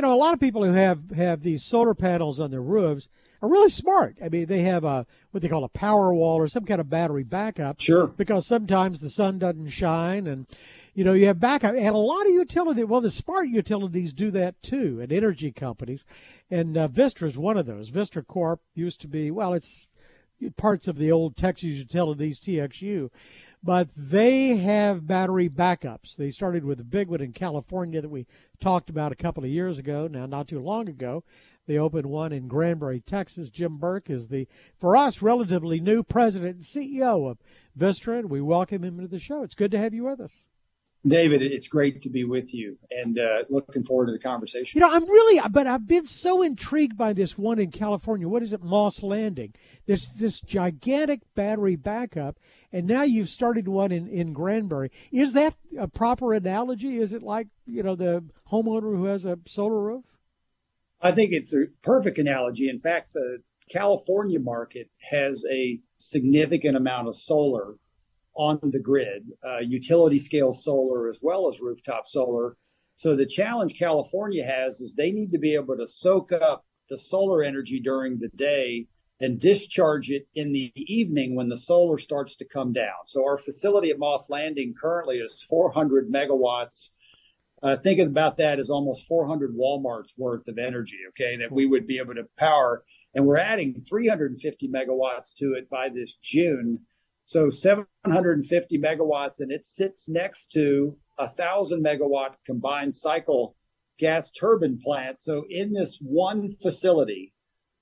you know, a lot of people who have have these solar panels on their roofs are really smart. I mean, they have a what they call a power wall or some kind of battery backup. Sure. Because sometimes the sun doesn't shine and you know, you have backup, and a lot of utility. Well, the smart utilities do that too, and energy companies, and uh, Vistra is one of those. Vistra Corp used to be well, it's parts of the old Texas Utilities TXU, but they have battery backups. They started with a big one in California that we talked about a couple of years ago. Now, not too long ago, they opened one in Granbury, Texas. Jim Burke is the, for us, relatively new president and CEO of Vistra, and we welcome him to the show. It's good to have you with us. David, it's great to be with you and uh, looking forward to the conversation. You know, I'm really, but I've been so intrigued by this one in California. What is it, Moss Landing? This this gigantic battery backup, and now you've started one in in Granbury. Is that a proper analogy? Is it like you know the homeowner who has a solar roof? I think it's a perfect analogy. In fact, the California market has a significant amount of solar on the grid, uh, utility scale solar as well as rooftop solar. So the challenge California has is they need to be able to soak up the solar energy during the day and discharge it in the evening when the solar starts to come down. So our facility at Moss Landing currently is 400 megawatts. Uh, think about that as almost 400 Walmart's worth of energy, okay, that we would be able to power. And we're adding 350 megawatts to it by this June. So 750 megawatts, and it sits next to a thousand megawatt combined cycle gas turbine plant. So in this one facility,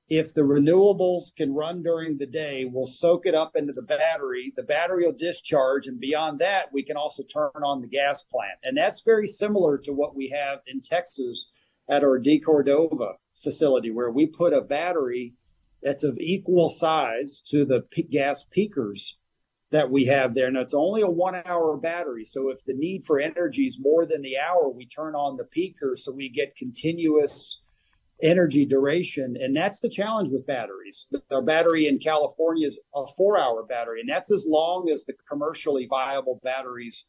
if the renewables can run during the day, we'll soak it up into the battery. The battery will discharge, and beyond that, we can also turn on the gas plant. And that's very similar to what we have in Texas at our De Cordova facility, where we put a battery that's of equal size to the gas peakers that we have there. Now it's only a one hour battery. So if the need for energy is more than the hour, we turn on the peaker so we get continuous energy duration. And that's the challenge with batteries. Our battery in California is a four hour battery, and that's as long as the commercially viable batteries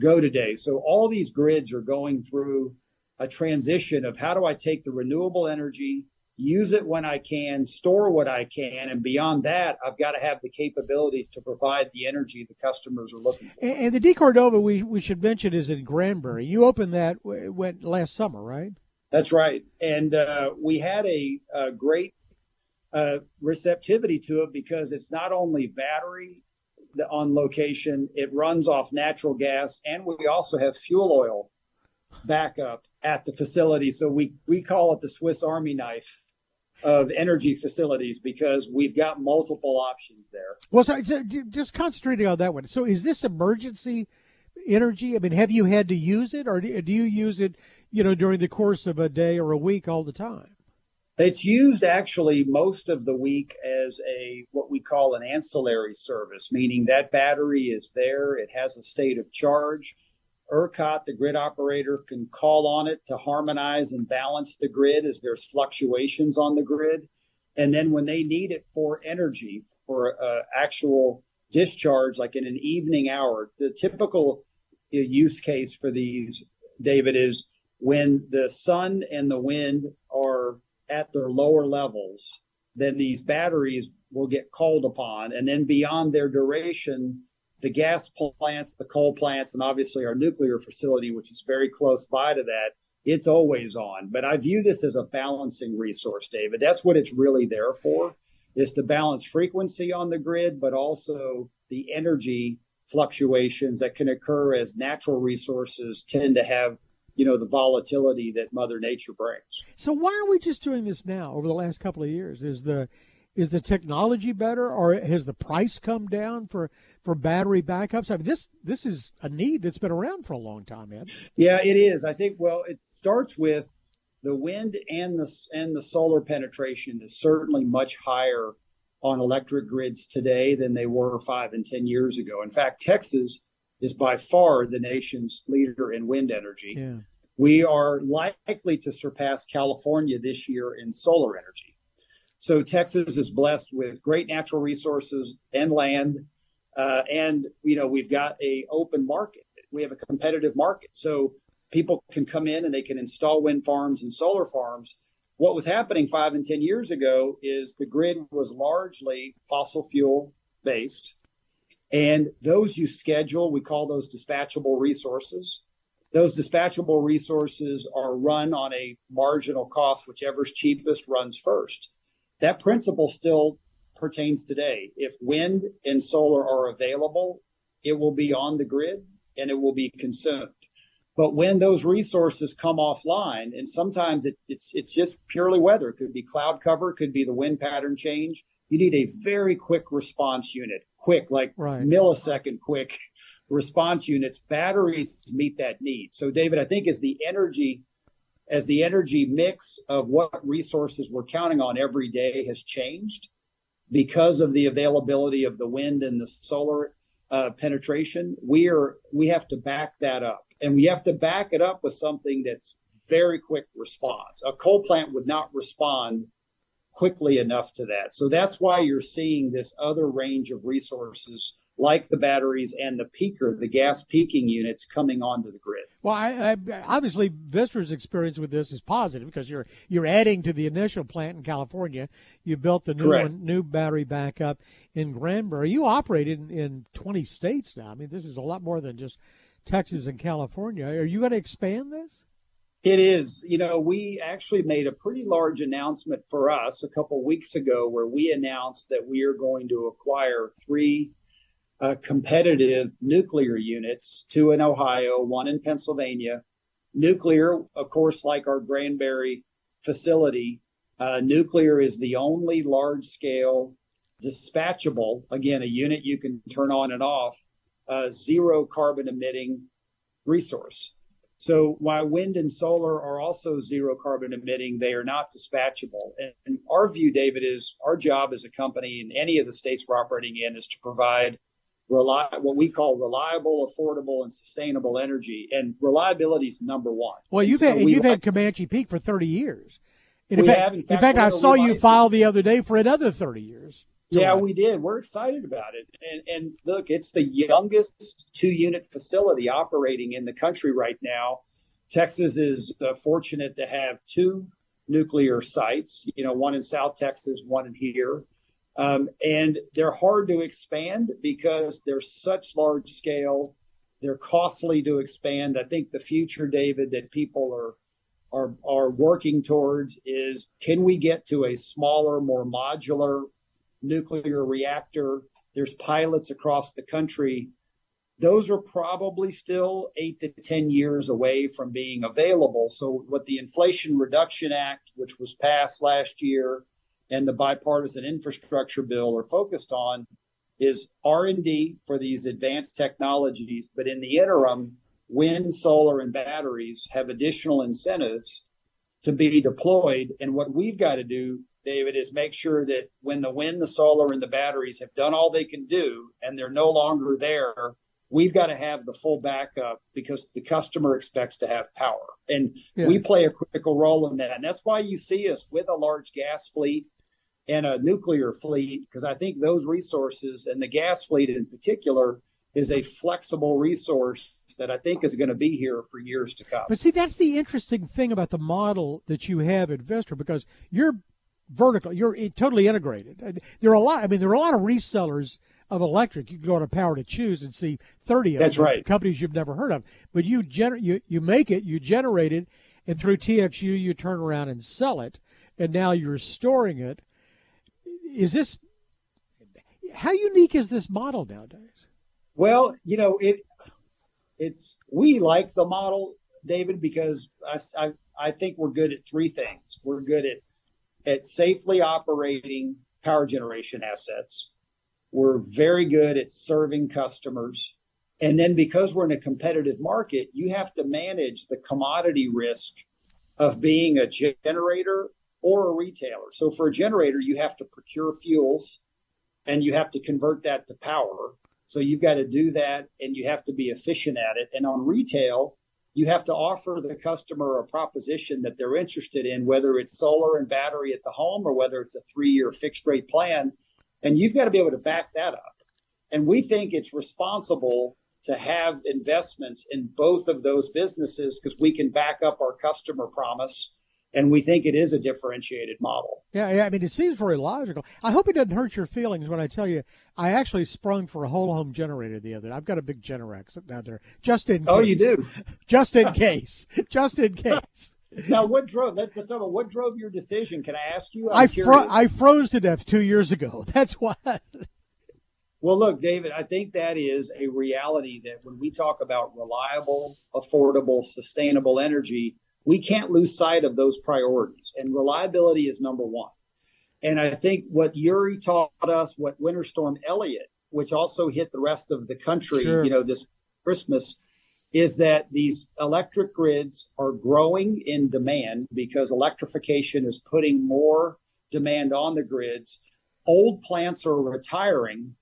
go today. So all these grids are going through a transition of how do I take the renewable energy use it when I can, store what I can, and beyond that, I've got to have the capability to provide the energy the customers are looking for. And, and the De Cordova, we we should mention, is in Granbury. You opened that went last summer, right? That's right, and uh, we had a, a great uh, receptivity to it because it's not only battery on location; it runs off natural gas, and we also have fuel oil backup at the facility. So we we call it the Swiss Army knife of energy facilities because we've got multiple options there. Well, so just concentrating on that one. So, is this emergency energy? I mean, have you had to use it, or do you use it, you know, during the course of a day or a week all the time? It's used actually most of the week as a what we call an ancillary service, meaning that battery is there, it has a state of charge ERCOT, the grid operator, can call on it to harmonize and balance the grid as there's fluctuations on the grid. And then when they need it for energy, for uh, actual discharge, like in an evening hour, the typical uh, use case for these, David, is when the sun and the wind are at their lower levels, then these batteries will get called upon. And then beyond their duration, the gas plants, the coal plants, and obviously our nuclear facility, which is very close by to that, it's always on. But I view this as a balancing resource, David. That's what it's really there for, is to balance frequency on the grid, but also the energy fluctuations that can occur as natural resources tend to have you know the volatility that mother nature brings so why are we just doing this now over the last couple of years is the is the technology better, or has the price come down for for battery backups? I mean, this this is a need that's been around for a long time, Ed. Yeah, it is. I think. Well, it starts with the wind and the and the solar penetration is certainly much higher on electric grids today than they were five and ten years ago. In fact, Texas is by far the nation's leader in wind energy. Yeah. We are likely to surpass California this year in solar energy. So Texas is blessed with great natural resources and land, uh, and you know we've got a open market. We have a competitive market. So people can come in and they can install wind farms and solar farms. What was happening five and 10 years ago is the grid was largely fossil fuel based. And those you schedule, we call those dispatchable resources. Those dispatchable resources are run on a marginal cost, whichever's cheapest runs first. That principle still pertains today. If wind and solar are available, it will be on the grid and it will be consumed. But when those resources come offline, and sometimes it's it's it's just purely weather. It could be cloud cover, it could be the wind pattern change. You need a very quick response unit, quick, like right. millisecond quick response units. Batteries meet that need. So, David, I think as the energy as the energy mix of what resources we're counting on every day has changed because of the availability of the wind and the solar uh, penetration, we are we have to back that up, and we have to back it up with something that's very quick response. A coal plant would not respond quickly enough to that. So that's why you're seeing this other range of resources like the batteries and the peaker, the gas peaking units coming onto the grid. Well, I, I, obviously Vistra's experience with this is positive because you're you're adding to the initial plant in California. You built the new one, new battery backup in Granbury. You operate in, in 20 states now. I mean, this is a lot more than just Texas and California. Are you going to expand this? It is. You know, we actually made a pretty large announcement for us a couple weeks ago where we announced that we are going to acquire three uh, competitive nuclear units, two in Ohio, one in Pennsylvania. Nuclear, of course, like our Granbury facility, uh, nuclear is the only large scale dispatchable, again, a unit you can turn on and off, uh, zero carbon emitting resource. So while wind and solar are also zero carbon emitting, they are not dispatchable. And, and our view, David, is our job as a company in any of the states we're operating in is to provide rely what we call reliable, affordable, and sustainable energy. And reliability is number one. Well, you've so had you've like, had Comanche Peak for thirty years. And in, fact, have, in, fact, in fact, I saw you file the other day for another thirty years. Yeah, we did. We're excited about it. And, and look, it's the youngest two unit facility operating in the country right now. Texas is uh, fortunate to have two nuclear sites, you know, one in South Texas, one in here. Um, and they're hard to expand because they're such large scale. They're costly to expand. I think the future, David, that people are are are working towards is can we get to a smaller, more modular nuclear reactor? There's pilots across the country. Those are probably still eight to 10 years away from being available. So, what the Inflation Reduction Act, which was passed last year, and the bipartisan infrastructure bill are focused on is r&d for these advanced technologies but in the interim wind solar and batteries have additional incentives to be deployed. And what we've got to do david is make sure that when the wind the solar and the batteries have done all they can do and they're no longer there we've got to have the full backup because the customer expects to have power. And yeah. we play a critical role in that. And that's why you see us with a large gas fleet and a nuclear fleet because I think those resources and the gas fleet in particular is a flexible resource that I think is going to be here for years to come. But see, that's the interesting thing about the model that you have at Vistra because you're vertical, you're totally integrated. Uh, there are a lot. I mean, there are a lot of resellers of electric. You can go to Power to Choose and see thirty of that's right. companies you've never heard of. But you gener- you you make it, you generate it, and through TXU you turn around and sell it, and now you're storing it is this how unique is this model nowadays? Well, you know it. It's we like the model, David, because I, I, I think we're good at three things. We're good at at safely operating power generation assets. We're very good at serving customers. And then because we're in a competitive market, you have to manage the commodity risk of being a generator or a retailer. So for a generator, you have to procure fuels and you have to convert that to power. So you've got to do that and you have to be efficient at it. And on retail, you have to offer the customer a proposition that they're interested in, whether it's solar and battery at the home or whether it's a three year fixed rate plan. And you've got to be able to back that up. And we think it's responsible to have investments in both of those businesses because we can back up our customer promise and we think it is a differentiated model. Yeah, yeah, I mean, it seems very logical. I hope it doesn't hurt your feelings when I tell you I actually sprung for a whole home generator the other day. I've got a big Generac out there just in case. Oh, you do? Just in case. just in case. Now, what drove that? What drove your decision? Can I ask you? I'm I fro- I froze to death two years ago. That's why. Well, look, David, I think that is a reality that when we talk about reliable, affordable, sustainable energy, we can't lose sight of those priorities. And reliability is number one. And I think what Uri taught us, what Winter Storm Elliott, which also hit the rest of the country, sure. you know, this Christmas, is that these electric grids are growing in demand because electrification is putting more demand on the grids. Old plants are retiring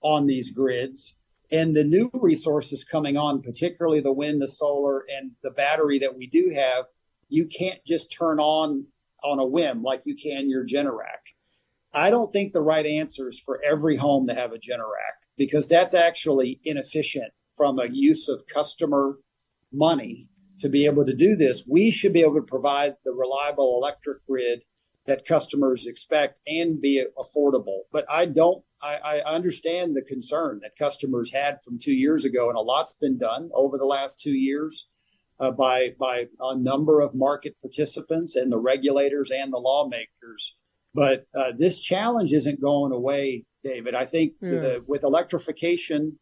on these grids and the new resources coming on, particularly the wind, the solar, and the battery that we do have, you can't just turn on on a whim like you can your Generac. I don't think the right answer is for every home to have a Generac because that's actually inefficient from a use of customer money to be able to do this. We should be able to provide the reliable electric grid that customers expect and be affordable. But I don't, I, I, understand the concern that customers had from two years ago, and a lot's been done over the last two years uh, by by a number of market participants and the regulators and the lawmakers. But uh, this challenge isn't going away, David. I think yeah. the, with electrification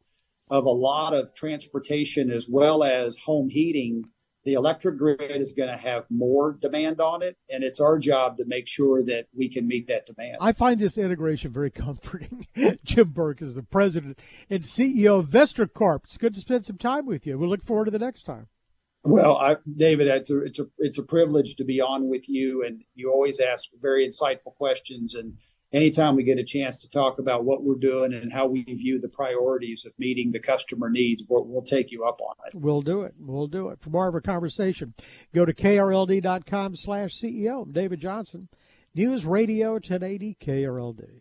of a lot of transportation as well as home heating, the electric grid is going to have more demand on it, and it's our job to make sure that we can meet that demand. I find this integration very comforting. Jim Burke is the president and CEO of Vistra Corp. It's good to spend some time with you. We look forward to the next time. Well, I, David, it's a, it's a it's a privilege to be on with you, and you always ask very insightful questions. And anytime we get a chance to talk about what we're doing and how we view the priorities of meeting the customer needs, we'll, we'll take you up on it. We'll do it. We'll do it. For more of our conversation, go to krld.com slash CEO. David Johnson, News Radio 1080 KRLD.